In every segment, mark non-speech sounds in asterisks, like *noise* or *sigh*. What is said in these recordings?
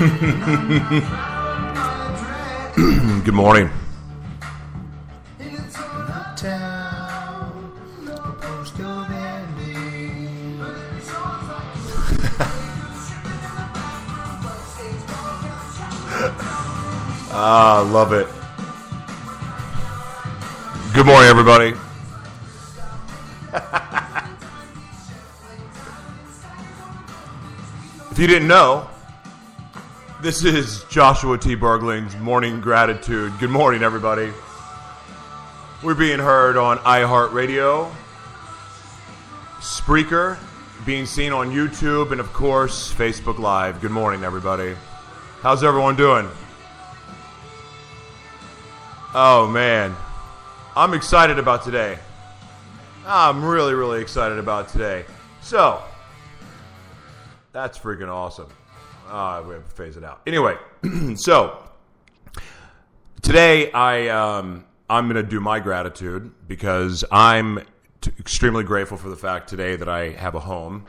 *laughs* Good morning. *laughs* Ah, love it. Good morning, everybody. *laughs* if you didn't know, this is Joshua T. Berglund's Morning Gratitude. Good morning, everybody. We're being heard on iHeartRadio, Spreaker, being seen on YouTube, and of course, Facebook Live. Good morning, everybody. How's everyone doing? Oh, man. I'm excited about today. I'm really, really excited about today. So, that's freaking awesome. Uh, we have to phase it out. Anyway, *clears throat* so today I um, I'm going to do my gratitude because I'm t- extremely grateful for the fact today that I have a home,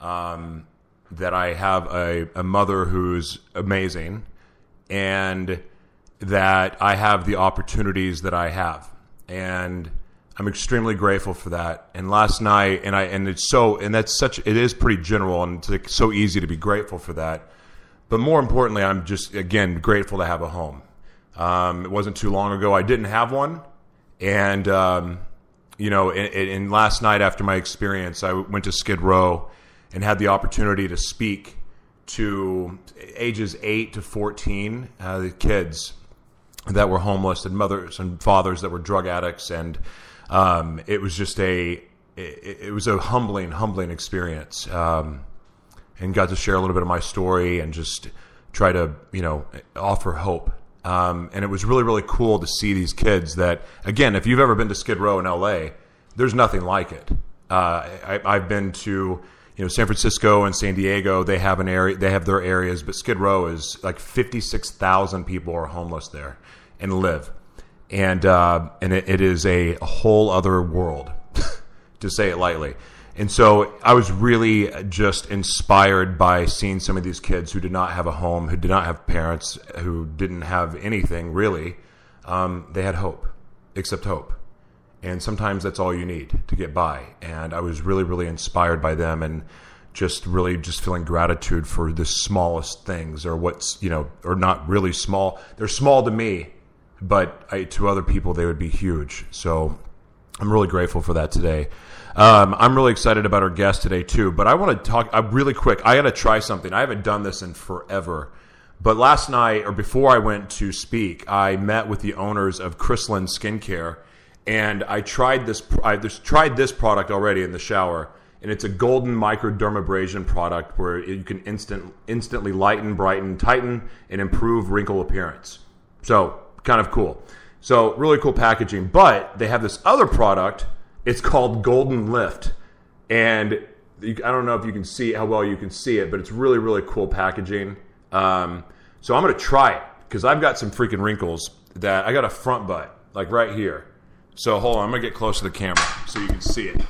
um, that I have a, a mother who's amazing, and that I have the opportunities that I have, and I'm extremely grateful for that. And last night, and I and it's so and that's such it is pretty general and it's like so easy to be grateful for that. But more importantly, I'm just again grateful to have a home. Um, it wasn't too long ago I didn't have one, and um, you know, and, last night after my experience, I went to Skid Row and had the opportunity to speak to ages eight to fourteen, uh, the kids that were homeless and mothers and fathers that were drug addicts and um, it was just a it, it, was a humbling, humbling experience, um, and got to share a little bit of my story and just try to you know offer hope. Um, and it was really, really cool to see these kids. That again, if you've ever been to Skid Row in L.A., there's nothing like it. Uh, I, I've been to you know San Francisco and San Diego. They have an area, they have their areas, but Skid Row is like 56,000 people are homeless there and live and uh, and it, it is a whole other world, *laughs* to say it lightly. And so I was really just inspired by seeing some of these kids who did not have a home, who did not have parents, who didn't have anything really. Um, they had hope, except hope. And sometimes that's all you need to get by. And I was really, really inspired by them and just really just feeling gratitude for the smallest things or what's, you know, or not really small. They're small to me, but I, to other people they would be huge. So I'm really grateful for that today. Um, I'm really excited about our guest today too. But I want to talk uh, really quick. I got to try something. I haven't done this in forever. But last night or before I went to speak, I met with the owners of Chrysalin Skincare, and I tried this. I just tried this product already in the shower, and it's a golden microdermabrasion product where you can instant instantly lighten, brighten, tighten, and improve wrinkle appearance. So kind of cool. So really cool packaging. But they have this other product. It's called Golden Lift, and I don't know if you can see how well you can see it, but it's really really cool packaging. Um, so I'm gonna try it because I've got some freaking wrinkles that I got a front butt like right here. So hold on, I'm gonna get close to the camera so you can see it.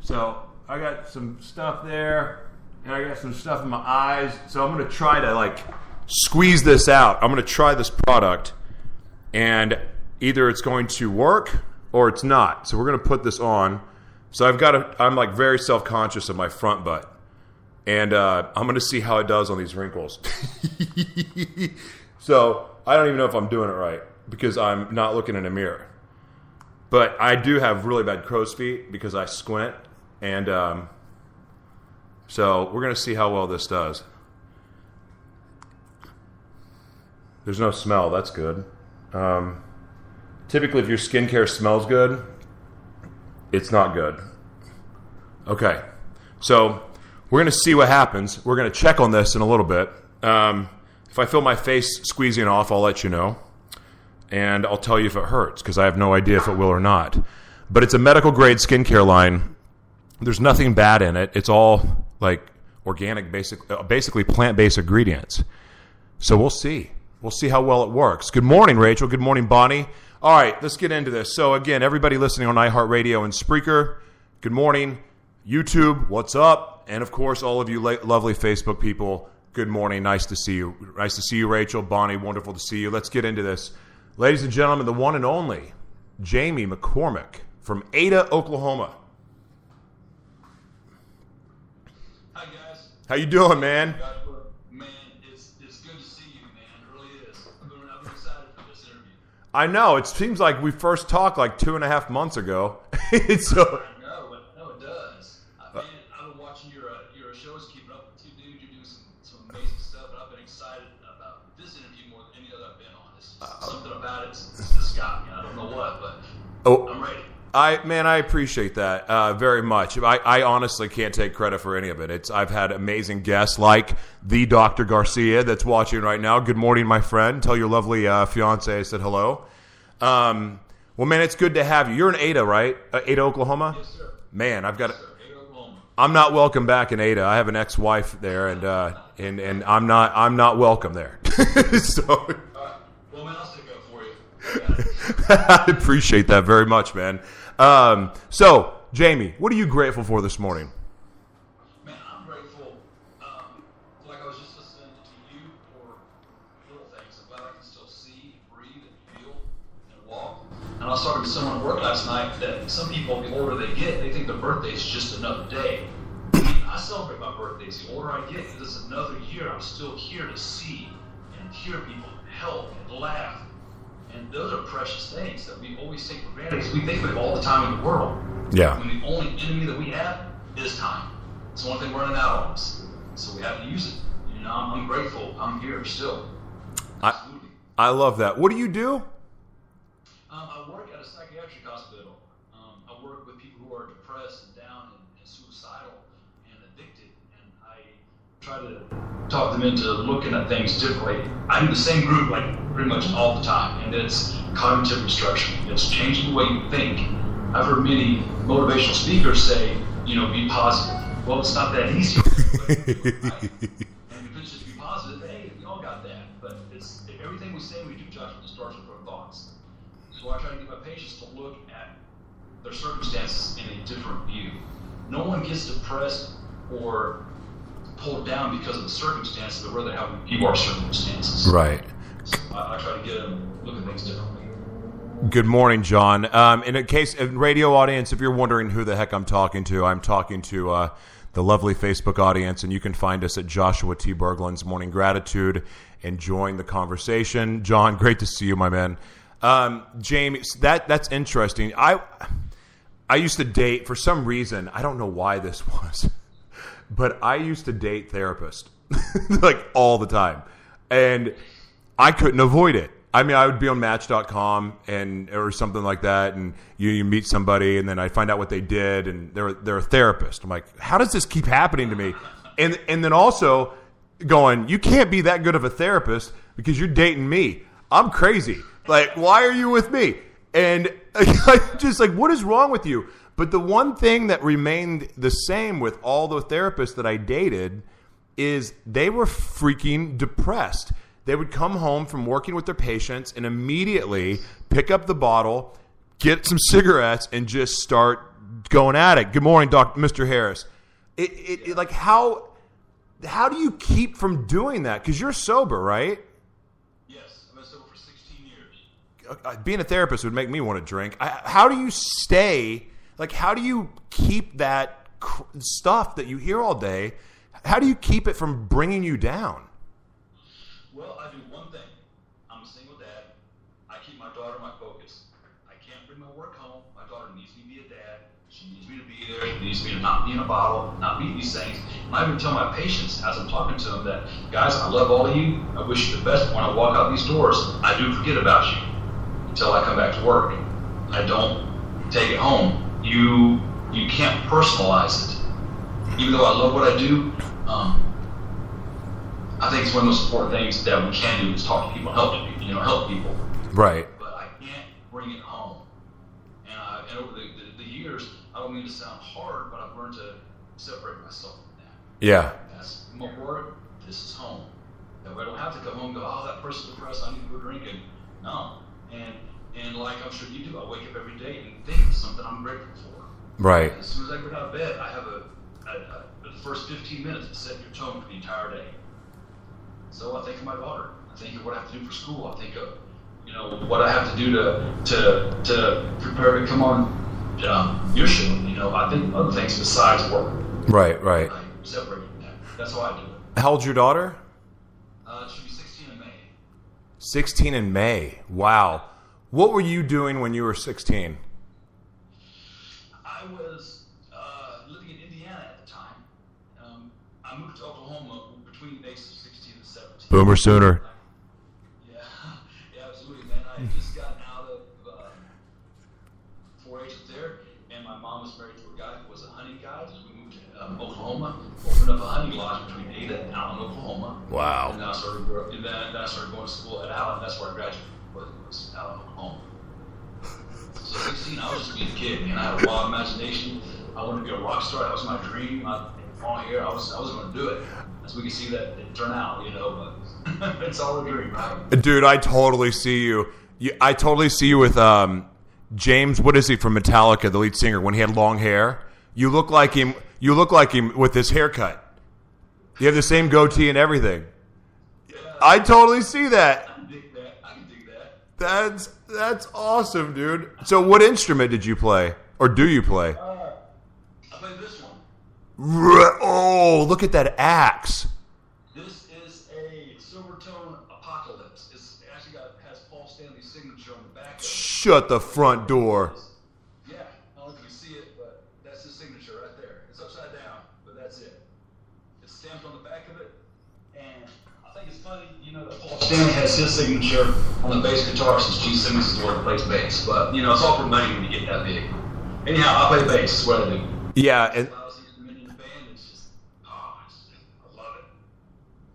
So I got some stuff there, and I got some stuff in my eyes. So I'm gonna try to like squeeze this out. I'm gonna try this product and either it's going to work or it's not. So we're going to put this on. So I've got a, I'm like very self conscious of my front butt, and uh, I'm going to see how it does on these wrinkles. *laughs* so I don't even know if I'm doing it right because I'm not looking in a mirror. But I do have really bad crow's feet because I squint, and um, so we're going to see how well this does. There's no smell. That's good. Um, typically, if your skincare smells good, it's not good. Okay, so we're going to see what happens. We're going to check on this in a little bit. Um, if I feel my face squeezing off, I'll let you know. And I'll tell you if it hurts because I have no idea if it will or not. But it's a medical grade skincare line. There's nothing bad in it. It's all like organic, basic, uh, basically plant based ingredients. So we'll see. We'll see how well it works. Good morning, Rachel. Good morning, Bonnie. All right, let's get into this. So, again, everybody listening on iHeartRadio and Spreaker, good morning. YouTube, what's up? And of course, all of you la- lovely Facebook people, good morning. Nice to see you. Nice to see you, Rachel. Bonnie, wonderful to see you. Let's get into this. Ladies and gentlemen, the one and only Jamie McCormick from Ada, Oklahoma. Hi guys. How you doing, man? I know. It seems like we first talked like two and a half months ago. *laughs* so, I know, it, no, it does. I mean, I've been watching your uh, your shows, keeping up with you, dude. You're doing some, some amazing stuff, and I've been excited about this interview more than any other I've been on. It's just something about it. It's, it's just got me. I don't know what, but oh, I'm ready. I man, I appreciate that uh, very much. I, I honestly can't take credit for any of it. It's I've had amazing guests like the Dr. Garcia that's watching right now. Good morning, my friend. Tell your lovely uh, fiance I said hello. Um, well, man, it's good to have you. You're in Ada, right? Uh, Ada, Oklahoma. Yes, sir. Man, I've got. Yes. I'm not welcome back in Ada. I have an ex-wife there, and uh, and and I'm not I'm not welcome there. *laughs* so. Well, man, I'll stick up for you. *laughs* I appreciate that very much, man. Um, so, Jamie, what are you grateful for this morning? Man, I'm grateful. Um, like I was just listening to you for little things. I'm I can still see, breathe, and feel, and walk. And I was talking to someone at work last night that some people, the older they get, they think their birthday's just another day. I celebrate my birthdays. The older I get, it's another year. I'm still here to see and hear people help and laugh. And those are precious things that we always take for granted because we think we have all the time in the world. Yeah. When the only enemy that we have is time. It's the one thing we're running out on us. So we have to use it. You know, I'm, I'm grateful. I'm here still. I- Absolutely. I love that. What do you do? Um, I work at a psychiatric hospital. Um, I work with people who are depressed and down and, and suicidal and addicted, and I try to talk them into looking at things differently. I do the same group like pretty much all the time, and it's cognitive restructuring. It's changing the way you think. I've heard many motivational speakers say, you know, be positive. Well, it's not that easy. Right? *laughs* And if it's just be positive, hey, we all got that. But it's everything we say we do, Joshua, starts with our thoughts. So I try to get my patients to look at their circumstances in a different view. No one gets depressed or pulled down because of the circumstances, but rather how view our circumstances. Right. So I, I try to get them look at things differently. Good morning, John. Um, in a case, in radio audience, if you're wondering who the heck I'm talking to, I'm talking to uh, the lovely Facebook audience, and you can find us at Joshua T. Berglund's Morning Gratitude and join the conversation. John, great to see you, my man. Um, Jamie, that that's interesting. I I used to date for some reason. I don't know why this *laughs* was, but I used to date therapists *laughs* like all the time, and I couldn't avoid it. I mean, I would be on Match.com and or something like that, and you, you meet somebody, and then I find out what they did, and they're they're a therapist. I'm like, how does this keep happening to me? And and then also going, you can't be that good of a therapist because you're dating me. I'm crazy. Like, why are you with me? And *laughs* I just like, what is wrong with you? But the one thing that remained the same with all the therapists that I dated is they were freaking depressed. They would come home from working with their patients and immediately pick up the bottle, get some cigarettes, and just start going at it. Good morning, Doctor Mr. Harris. It, it, it like how how do you keep from doing that? Because you're sober, right? Yes, I've been sober for 16 years. Uh, being a therapist would make me want to drink. I, how do you stay? Like, how do you keep that cr- stuff that you hear all day? How do you keep it from bringing you down? Well, I do one thing. I'm a single dad. I keep my daughter my focus. I can't bring my work home. My daughter needs me to be a dad. She needs me to be there. She needs me to not be in a bottle, not be these things. And I even tell my patients as I'm talking to them that, guys, I love all of you. I wish you the best. When I walk out these doors, I do forget about you until I come back to work. I don't take it home. You you can't personalize it. Even though I love what I do, um, I think it's one of the most important things that we can do is talk to people, help people, you know, help people. Right. But I can't bring it home. And, I, and over the, the, the years, I don't mean to sound hard, but I've learned to separate myself from that. Yeah. That's my work. This is home. That way I don't have to come home and go, oh, that person's depressed. I need to go drinking. No. And and like I'm sure you do, I wake up every day and think of something I'm grateful for. Right. As soon as I get out of bed, I have a, a, a the first 15 minutes to set your tone for the entire day. So I think of my daughter. I think of what I have to do for school. I think of, you know, what I have to do to to to prepare to come on um, your show. You know, I think of other things besides work. Right. Right. I separate from that. That's how I do it. How old's your daughter? Uh, she'll be 16 in May. 16 in May. Wow. What were you doing when you were 16? I was uh, living in Indiana at the time. Um, I moved to Oklahoma between the ages of 16 and 17. Boomer sooner. Yeah, *laughs* yeah, absolutely, man. I had just gotten out of uh, 4-H there, and my mom was married to a guy who was a hunting guide. So we moved to um, Oklahoma, opened up a hunting lodge between Ada and Allen, Oklahoma. Wow. And I started, gro- and then, then I started going to school at Allen. That's where I graduated. Was, was Allen, Oklahoma. So 16, I was just being a kid, man. I had a wild imagination. I wanted to be a rock star. That was my dream. I, on here, I was, I was going to do it. As we can see that it turned out, you know, but *laughs* it's all a dream, right? Dude, I totally see you. you I totally see you with um, James. What is he from Metallica, the lead singer? When he had long hair, you look like him. You look like him with this haircut. You have the same goatee and everything. I totally see that. I can dig that. I can dig that. That's that's awesome, dude. So, what instrument did you play, or do you play? Uh, I played this one. Oh, look at that axe. This is a Silvertone Apocalypse. It's, it actually got has Paul Stanley's signature on the back. Of it. Shut the front door. Yeah, I don't know if you can see it, but that's his signature right there. It's upside down, but that's it. It's stamped on the back of it, and I think it's funny, you know, that Paul Stanley has his signature on the bass guitar since Gene Simmons is the one who plays bass. But you know, it's all for money when you get that big. Anyhow, I play bass. That's what I do. Yeah, and Lousy instrument in the band. It's just, oh, it's just, I love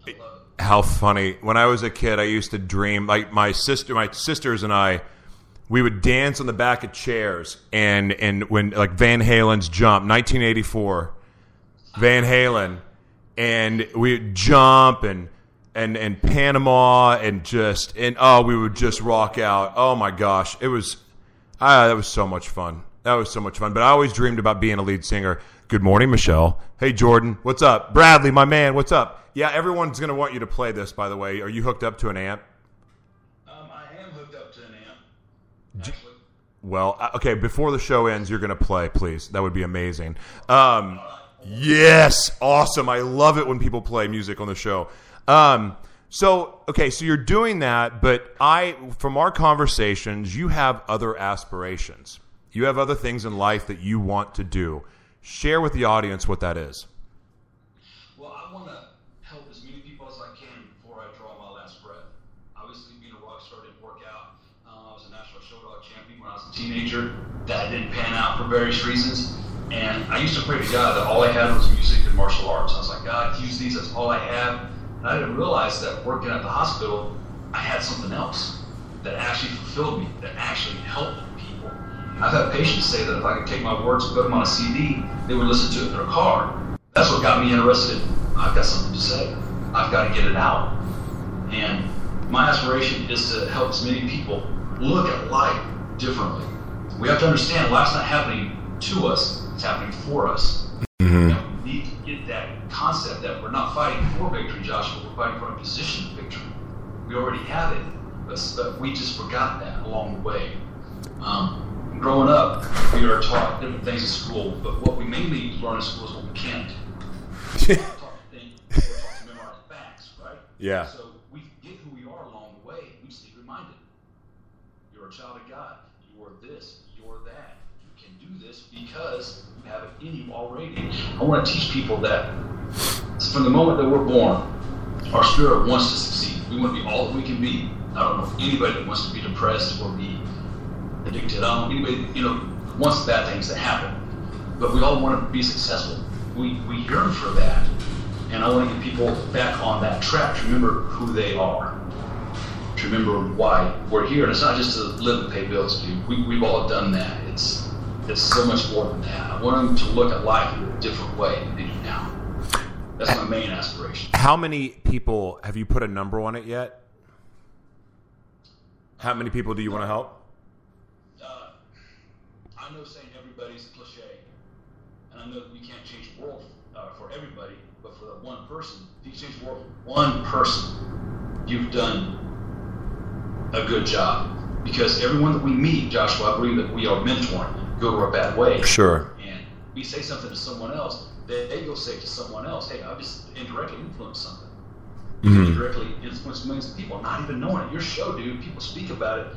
it. I love it. how funny. When I was a kid, I used to dream like my sister, my sisters and I. We would dance on the back of chairs, and and when like Van Halen's "Jump" 1984, Van Halen, and we would jump and and and Panama and just and oh we would just rock out. Oh my gosh, it was ah that was so much fun. That was so much fun. But I always dreamed about being a lead singer. Good morning, Michelle. Hey Jordan, what's up? Bradley, my man, what's up? Yeah, everyone's gonna want you to play this. By the way, are you hooked up to an amp? Um, I am hooked up to an amp. Actually. Well, uh, okay. Before the show ends, you're gonna play, please. That would be amazing. Um, yes, awesome. I love it when people play music on the show. Um, so, okay, so you're doing that, but I, from our conversations, you have other aspirations. You have other things in life that you want to do. Share with the audience what that is. Well, I want to help as many people as I can before I draw my last breath. Obviously, being a rock star didn't work out. Uh, I was a national show dog champion when I was a teenager. That didn't pan out for various reasons. And I used to pray to God that all I had was music and martial arts. I was like, God, use these. That's all I have. And I didn't realize that working at the hospital, I had something else that actually fulfilled me, that actually helped people. I've had patients say that if I could take my words and put them on a CD, they would listen to it in their car. That's what got me interested. I've got something to say. I've got to get it out. And my aspiration is to help as many people look at life differently. We have to understand life's not happening to us, it's happening for us. And we need to get that concept that we're not fighting for victory, Joshua, we're fighting for a position of victory. We already have it, but, we just forgot that along the way. Um, growing up, we are taught different things in school, but what we mainly learn in school is what we can't. *laughs* We're taught to think, we're taught to memorize facts, right? Yeah. So we get who we are along the way. We need reminded. You're a child of God. You're this. You're that. You can do this because you have it in you already. I want to teach people that from the moment that we're born, our spirit wants to succeed. We want to be all that we can be. I don't know if anybody wants to be depressed or be addicted. I don't know anybody, you know, wants bad things to happen. But we all want to be successful. We, we yearn for that. And I want to get people back on that track to remember who they are. To remember why we're here. And it's not just to live and pay bills, dude. We, we've all done that. It's, it's so much more than that. I want them to look at life in a different way than they do now. That's my main aspiration. How many people have you put a number on it yet? How many people do you want to help? Uh, I know saying everybody's a cliche, and I know that you can't change the world uh, for everybody, but for that one person, if you change the world for one person, you've done a good job. Because everyone that we meet, Joshua, I believe that we are mentoring, good or a bad way. Sure. And we say something to someone else, they, they go say to someone else, hey, I just indirectly influenced something. Mhm. Indirectly influenced millions of people, not even knowing it. Your show, dude, people speak about it.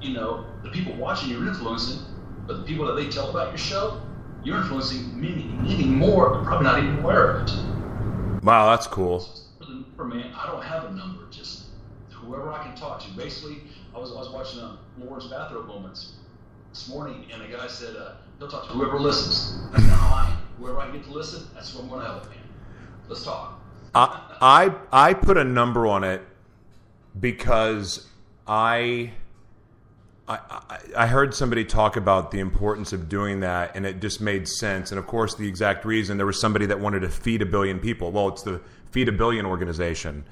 You know, the people watching you're influencing, but the people that they tell about your show, you're influencing many, many more, but probably not even aware of it. Wow, that's cool. For number, man, I don't have a number. Just whoever I can talk to. Basically, I was, I was watching uh, Lawrence Bathrobe Moments this morning, and a guy said uh, he'll talk to whoever listens. That's not how Am. I get to listen, that's who I'm going to help, man. Let's talk. I, I I put a number on it because I, I I- I heard somebody talk about the importance of doing that, and it just made sense. And of course, the exact reason there was somebody that wanted to feed a billion people. Well, it's the Feed a Billion organization,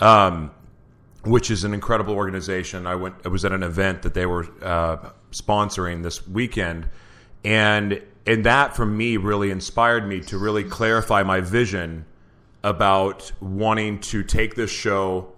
um, which is an incredible organization. I went. I was at an event that they were uh, sponsoring this weekend, and and that for me really inspired me to really clarify my vision about wanting to take this show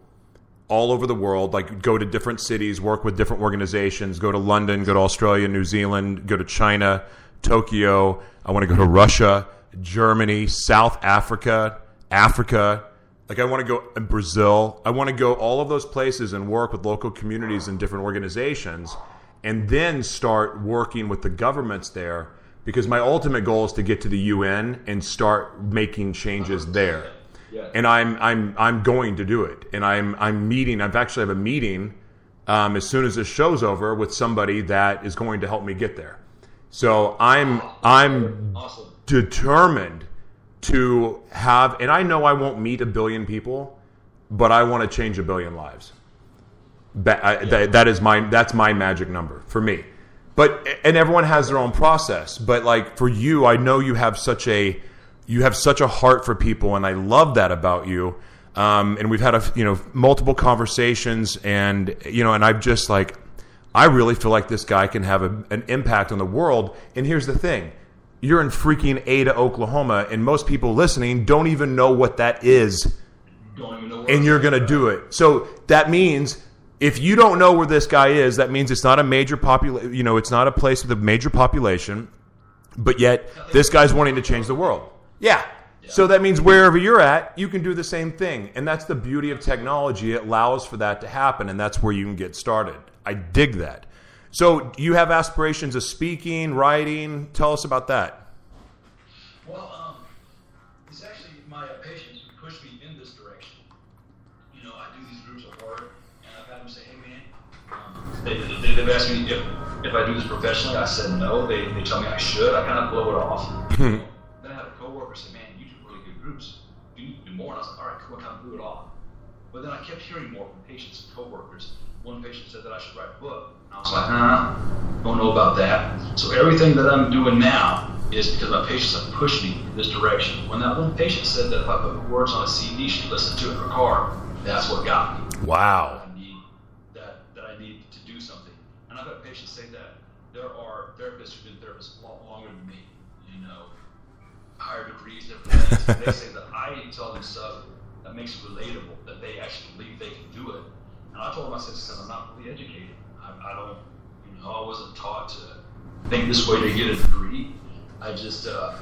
all over the world, like go to different cities, work with different organizations, go to London, go to Australia, New Zealand, go to China, Tokyo. I want to go to Russia, Germany, South Africa, Africa. Like I want to go in Brazil. I want to go all of those places and work with local communities and different organizations and then start working with the governments there because my ultimate goal is to get to the UN and start making changes there Yeah. and I'm I'm I'm going to do it. And I'm I'm meeting. I've actually have a meeting um, as soon as this show's over with somebody that is going to help me get there. So I'm I'm Awesome. determined to have, and I know I won't meet a billion people, but I want to change a billion lives. That, I, that, that is my that's my magic number for me. But and everyone has their own process. But like for you, I know you have such a you have such a heart for people, and I love that about you. Um, and we've had a you know multiple conversations, and you know, and I've just like I really feel like this guy can have a, an impact on the world. And here's the thing: you're in freaking Ada, Oklahoma, and most people listening don't even know what that is Don't even know where and you're going to do it. So that means if you don't know where this guy is, that means it's not a major population. You know, it's not a place with a major population, but yet this guy's wanting to change the world. Yeah. So that means wherever you're at, you can do the same thing, and that's the beauty of technology. It allows for that to happen, and that's where you can get started. I dig that. So you have aspirations of speaking, writing. Tell us about that. They, they, they've asked me if if I do this professionally. I said no. They, they tell me I should. I kind of blow it off. Hmm. then I had a coworker say, "Man, you do really good groups. You need to do more." And I was like, "All right, cool." I kind of blew it off. But then I kept hearing more from patients and coworkers. One patient said that I should write a book. And I was like, huh, don't know about that. So everything that I'm doing now is because my patients have pushed me in this direction. When that one patient said that if I put words on a CD, she'd listen to it in her car, that's what got me. Wow. I need that that I need to do something. And I've had patients say that there are therapists who've been therapists a lot longer than me, you know, higher degrees, different things. they say that I tell them stuff that makes it relatable, that they actually believe they can do it. And I told them, I said, "Son, I'm not really educated. I, I don't, you know, I wasn't taught to think this way to get a degree. I just, uh,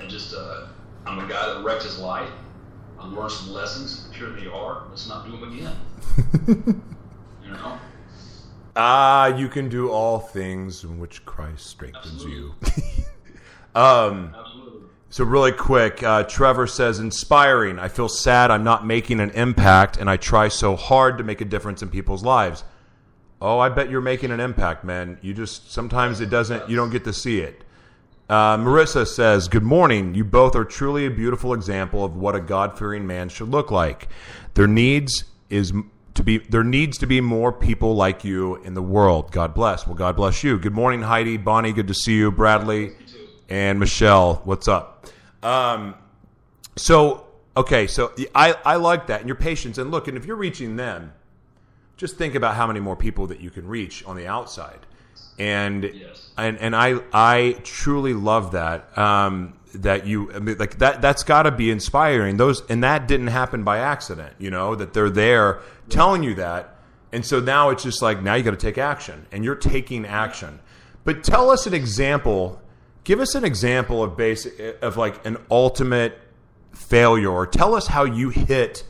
I just, uh, I'm a guy that wrecked his life. I learned some lessons. Here they are. Let's not do them again. *laughs* you know. Ah, you can do all things in which Christ strengthens Absolutely. you. Um, so really quick, uh, Trevor says, "Inspiring. I feel sad. I'm not making an impact, and I try so hard to make a difference in people's lives." Oh, I bet you're making an impact, man. You just sometimes it doesn't. You don't get to see it. Uh, Marissa says, Good morning. You both are truly a beautiful example of what a God fearing man should look like. There needs is to be there needs to be more people like you in the world. God bless. Well, God bless you. Good morning, Heidi, Bonnie. Good to see you, Bradley, and Michelle. What's up? Um, so okay, so I I like that and your patience. And look, and if you're reaching them, just think about how many more people that you can reach on the outside. And Yes. and and I I truly love that. Um, that you I mean, like that that's got to be inspiring. Those and that didn't happen by accident. You know that they're there telling you that, and so now it's just like now you got to take action, and you're taking action. But tell us an example. Give us an example of basic of like an ultimate failure, or tell us how you hit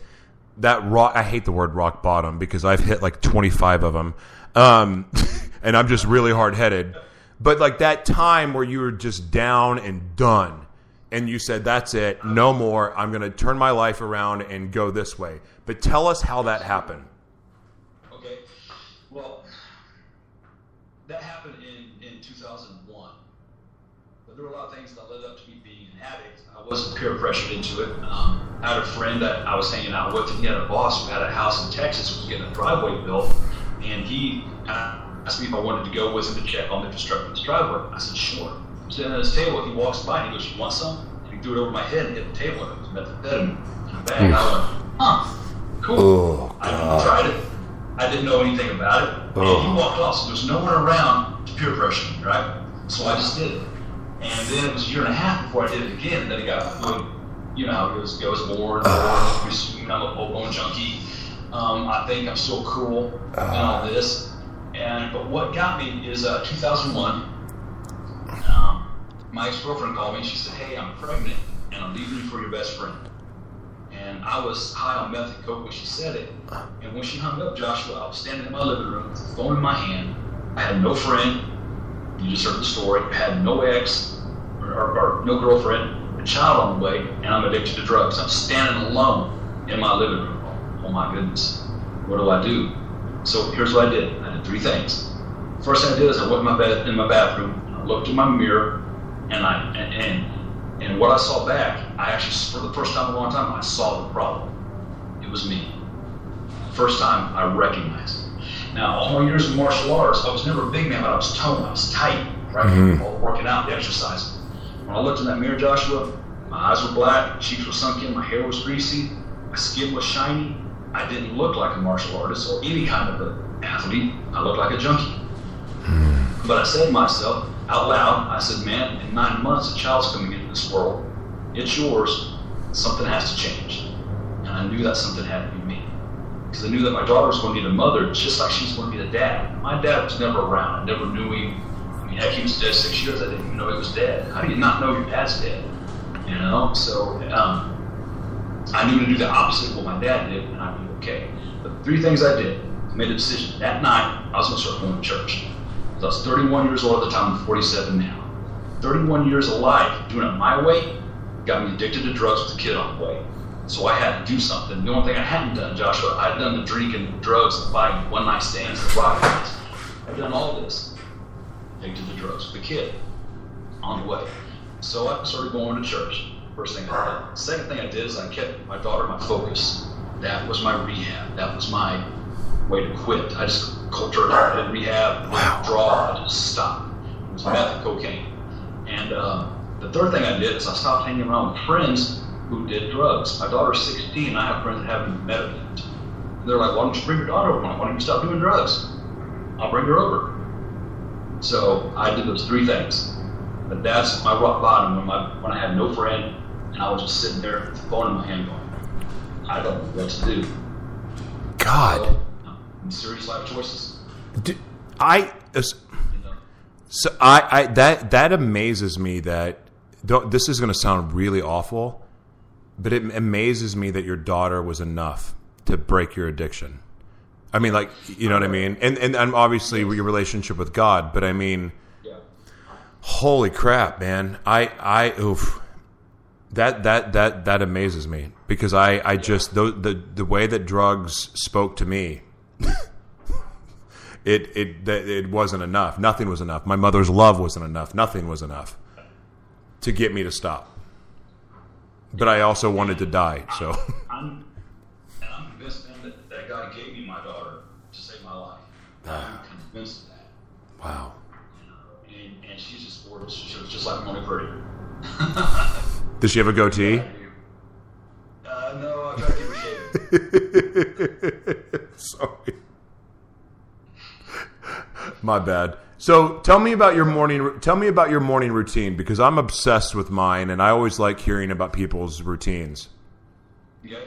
that rock. I hate the word rock bottom because I've hit like 25 of them. Um, *laughs* and I'm just really hard headed. But like that time where you were just down and done, and you said, That's it, no more. I'm going to turn my life around and go this way. But tell us how that happened. Okay. Well, that happened in, in 2001. But there were a lot of things that led up to me being an addict. I wasn't peer pressured into it. Um, I had a friend that I was hanging out with, and he had a boss who had a house in Texas, was getting a driveway built, and he asked me if I wanted to go with him to check on the construction of his driveway. I said, sure. I'm sitting at his table, he walks by, and he goes, you want some? And he threw it over my head and hit the table, and it was methamphetamine in a bag. I went, huh, cool. Oh, I tried it. I didn't know anything about it. And Oh. he walked off, so there's no one around to peer pressure me, right? So I just did it. And then it was a year and a half before I did it again. Then it got good. You know how it goes, goes more and more. I'm a full-blown junkie. Um, I think I'm so cool and all this. And but what got me is uh, 2001. Um, my ex-girlfriend called me. and She said, "Hey, I'm pregnant, and I'm leaving you for your best friend." And I was high on meth and coke when she said it. And when she hung up, Joshua, I was standing in my living room, with the phone in my hand. I had no friend. You just heard the story. I had no ex or, or, or no girlfriend, a child on the way, and I'm addicted to drugs. I'm standing alone in my living room. Oh, oh my goodness, what do I do? So here's what I did. I did three things. First thing I did is I went in my bed in my bathroom. I looked in my mirror, and I and, and and what I saw back, I actually for the first time in a long time, I saw the problem. It was me. First time I recognized it. Now, all my years of martial arts, I was never a big man, but I was toned, I was tight, right? Mm-hmm. All working out, the exercise. When I looked in that mirror, Joshua, my eyes were black, my cheeks were sunken, my hair was greasy, my skin was shiny. I didn't look like a martial artist or any kind of an athlete. I looked like a junkie. Mm-hmm. But I said to myself out loud, I said, man, in nine months, a child's coming into this world. It's yours. Something has to change. And I knew that something had to be. Because I knew that my daughter was going to need a mother just like she's going to need a dad. My dad was never around. I never knew him. I mean, heck, he was dead six years. I didn't even know he was dead. How do you not know your dad's dead? You know? So um, I knew to do the opposite of what my dad did, and I'd be okay. But three things I did. I made a decision. That night, I was going to start going to church. I was 31 years old at the time, I'm 47 now. 31 years of life doing it my way got me addicted to drugs with a kid on the way. So I had to do something. The only thing I hadn't done, Joshua, I'd done the drinking, drugs, the fighting, one night stands, the rock nights. I'd done all this. Addicted to the drugs a kid on the way. So I started going to church. First thing I did. Second thing I did is I kept my daughter my focus. That was my rehab. That was my way to quit. I just cultured out. I didn't rehab, wow. draw, I just stopped. It was meth and cocaine. And uh, the third thing I did is I stopped hanging around with friends who did drugs. My daughter's 16, I have friends that haven't met her yet. They're like, why don't you bring your daughter over? Why don't you stop doing drugs? I'll bring her over. So I did those three things. But that's my rock bottom when, my, when I had no friend, and I was just sitting there with the phone in my hand going, I don't know what to do. God. So, um, serious life choices. I uh, as, You? So I, I that that amazes me that this is going to sound really awful, but it amazes me that your daughter was enough to break your addiction. I mean, like you know what I mean, and and, and obviously your relationship with God, but I mean, Yeah. holy crap, man! I I oof. That that that that amazes me because I I just the the, the way that drugs spoke to me *laughs* it it it wasn't enough. Nothing was enough. My mother's love wasn't enough. Nothing was enough to get me to stop. But I also wanted to die. So I'm, and I'm convinced, man, that, that God gave me my daughter to save my life. I'm convinced of that. wow. And, and she's just gorgeous. She was just like Moni Purdy. *laughs* Does she have a goatee? Uh, no, I try to keep her shaved. *laughs* Sorry. My bad. So tell me about your morning. Tell me about your morning routine because I'm obsessed with mine, and I always like hearing about people's routines. Okay.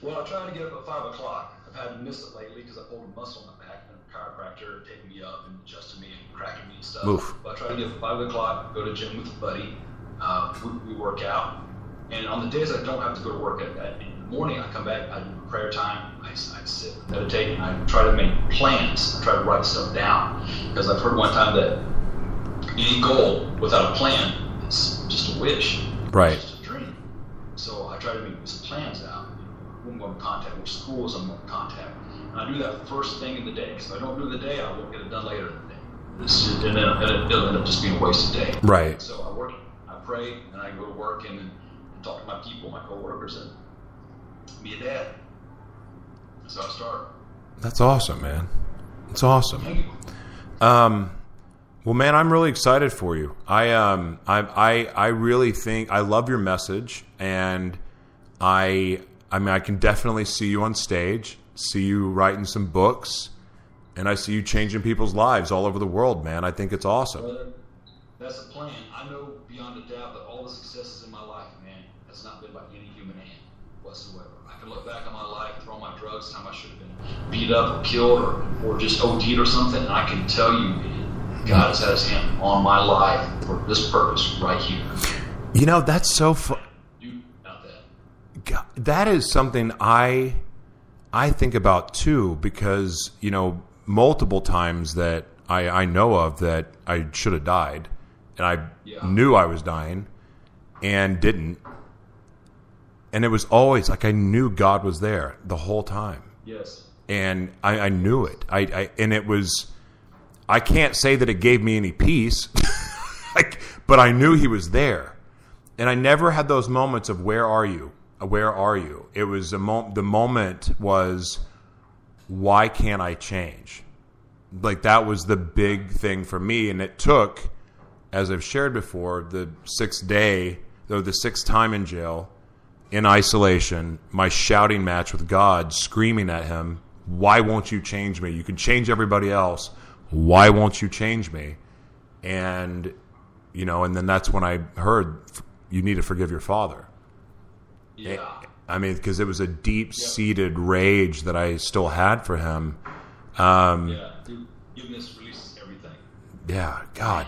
Well, I try to get up at five o'clock. I've had to miss it lately because I pulled a muscle in my back, and a chiropractor taking me up and adjusting me and cracking me and stuff. Oof. But I try to get up at five o'clock, go to gym with a buddy. Uh, we, we work out, and on the days I don't have to go to work at, at in the morning, I come back, I prayer time, I, I sit, meditate, and I try to make plans. I try to write stuff down because I've heard one time that any goal without a plan is just a wish. Right. It's just a dream. So I try to make some plans out. Who I'm going to contact, which schools I'm going to contact. And I do that first thing in the day. Because if I don't do it in the day, I won't get it done later in the day. Just, and then it'll, end up just being a wasted day. Right. So I work, I pray, and I go to work and, and talk to my people, my coworkers, and be a dad. That's awesome, man. It's awesome. Um, well, man, I'm really excited for you. I um, I, I I really think I love your message, and I I mean I can definitely see you on stage, see you writing some books, and I see you changing people's lives all over the world, man. I think it's awesome. Brother, that's the plan. I know beyond a doubt that all the successes in my life, man, has not been by any human hand whatsoever. I can look back on my life, through all my drugs, time I should have been beat up or killed or, or just OD'd or something, and I can tell you, God has had his hand on my life for this purpose right here. You know, that's so fun. That. God, that is something I I think about too because you know multiple times that I, I know of that I should have died and I Yeah. knew I was dying and didn't and it was always like I knew God was there the whole time Yes. and I, I knew it I, I and it was I can't say that it gave me any peace *laughs* like but I knew he was there and I never had those moments of where are you? Where are you? It was a mo- the moment was why can't I change? Like that was the big thing for me, and it took, as I've shared before, the sixth day, though the sixth time in jail, in isolation, my shouting match with God, screaming at Him, "Why won't you change me? You can change everybody else. Why won't you change me?" And you know, and then that's when I heard you need to forgive your father. Yeah. I mean, because it was a deep seated rage that I still had for him. Um, Yeah. Forgiveness releases everything. yeah, God.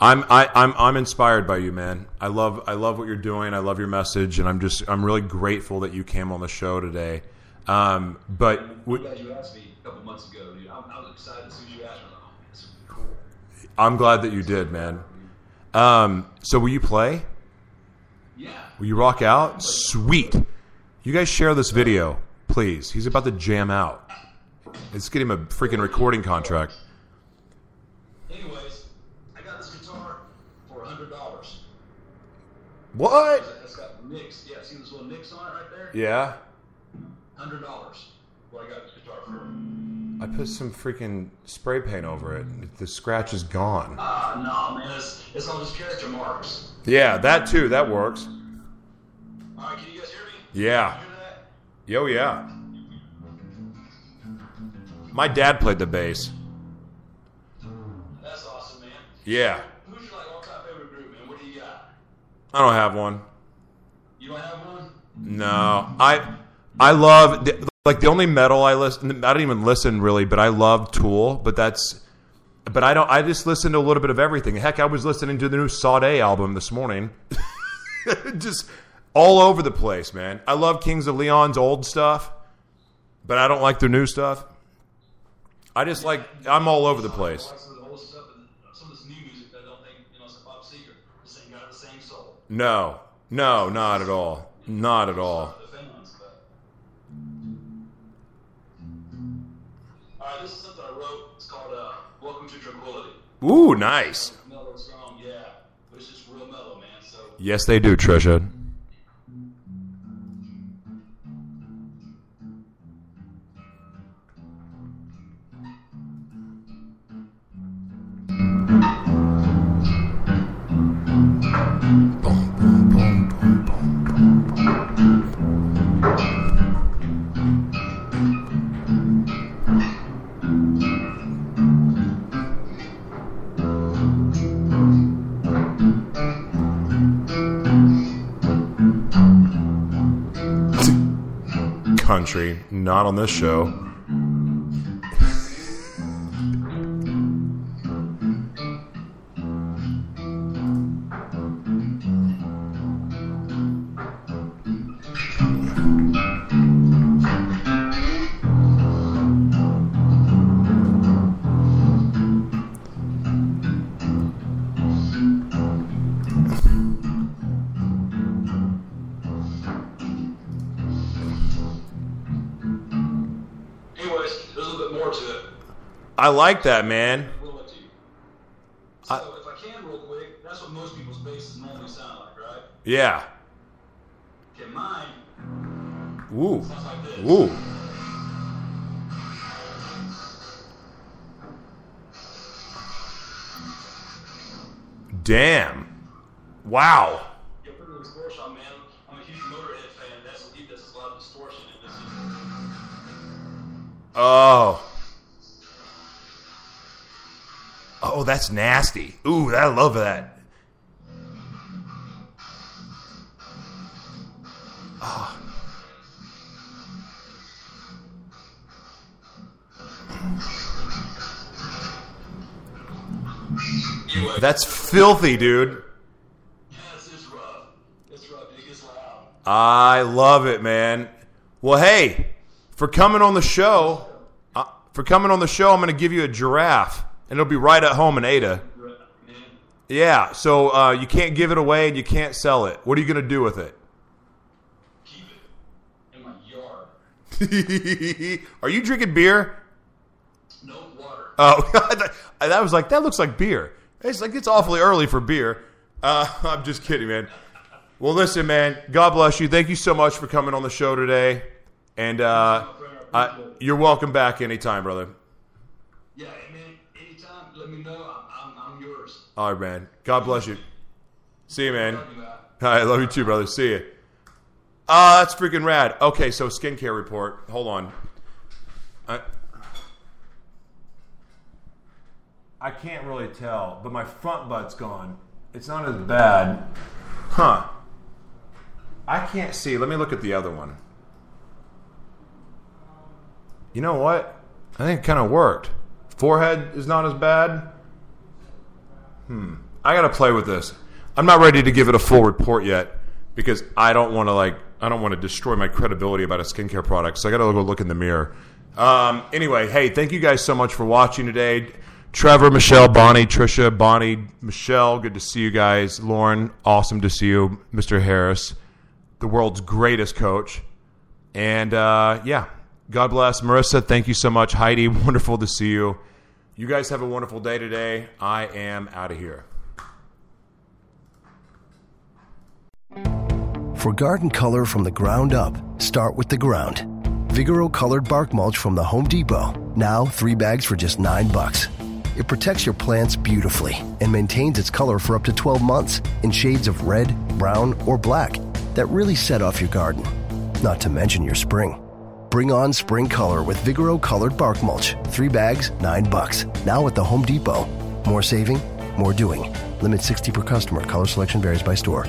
I'm I, I'm I'm inspired by you, man. I love I love what you're doing. I love your message, and I'm just I'm really grateful that you came on the show today. Um, but I'm glad you asked me a couple months ago, dude. I'm, I was excited as soon as you asked me. I'm like, oh, man, this cool. I'm glad that you did, man. Um, so will you play? Yeah. Will you rock out? Sweet. You guys share this video, please. He's about to jam out. Let's get him a freaking recording contract. Anyways, I got this guitar for hundred dollars. What? It's got nicks. Yeah, see those little nicks on it right there? Yeah. Hundred dollars. What I got this guitar for? I put some freaking spray paint over it. The scratch is gone. Ah, no, man. It's, it's all just character marks. Yeah, that too. That works. All right, can you guys hear me? Yeah. Can you hear that? Yo, yeah. My dad played the bass. That's awesome, man. Yeah. Who's your like all-time favorite group, man? What do you got? I don't have one. You don't have one? No, I I love the, like the only metal I listen. I don't even listen really, but I love Tool. But that's but I don't. I just listen to a little bit of everything. Heck, I was listening to the new Sade album this morning. *laughs* just all over the place, man. I love Kings of Leon's old stuff, but I don't like their new stuff. I just like I'm all over the place. Some of the old stuff and some of this new music that I don't think, you know, it's a pop secret. This ain't got the same soul. No, no, not at all. Not at all. The fans, but. Alright, this is something I wrote. It's called uh, Welcome to Tranquility. Ooh, nice. Mellow song, yeah. But it's just real mellow, man. So. Yes, they do, Trisha. Country, not on this show. I like that, man. So if I can real quick, that's what most people's basses normally sound like, right? Yeah. Okay, mine Ooh. sounds like this. Ooh. Damn. Wow. Yeah, distortion man. I'm a huge Motorhead fan. That's what he does. A lot of distortion in this. Oh. Oh, that's nasty. Ooh, I love that. Anyway, That's filthy, dude. I love it, man. Well, hey, for coming on the show, uh, for coming on the show, I'm going to give you a giraffe, and it'll be right at home in Ada. Yeah, so uh, you can't give it away and you can't sell it. What are you going to do with it? keep it in my yard. *laughs* are you drinking beer? No water. Oh, *laughs* that was like that looks like beer. It's like it's awfully early for beer. Uh, *laughs* I'm just kidding, man. Well, listen, man. God bless you. Thank you so much for coming on the show today, and uh, I, you're welcome back anytime, brother. Yeah, hey, man. Anytime, let me know. I'm, I'm, I'm yours. All right, man. God bless you. See you, man. I you, man. All right, love you too, brother. See you. Ah, that's freaking rad. Okay, so skincare report. Hold on. I, I can't really tell, but my front butt's gone. It's not as bad. Huh. I can't see. Let me look at the other one. You know what? I think it kind of worked. Forehead is not as bad. I got to play with this. I'm not ready to give it a full report yet because I don't want to like I don't want to destroy my credibility about a skincare product. So I got to go look in the mirror. Um, anyway, hey, thank you guys so much for watching today. Trevor, Michelle, Bonnie, Trisha, Bonnie, Michelle, good to see you guys. Lauren, awesome to see you. Mr. Harris, the world's greatest coach. And uh, yeah, God bless. Marissa, thank you so much. Heidi, *laughs* wonderful to see you. You guys have a wonderful day today. I am out of here. For garden color from the ground up, start with the ground. Vigoro colored bark mulch from the Home Depot. Now three bags for just nine bucks. It protects your plants beautifully and maintains its color for up to 12 months in shades of red, brown, or black that really set off your garden. Not to mention your spring. Bring on spring color with Vigoro colored bark mulch. Three bags, nine bucks. Now at the Home Depot. More saving, more doing. Limit 60 per customer. Color selection varies by store.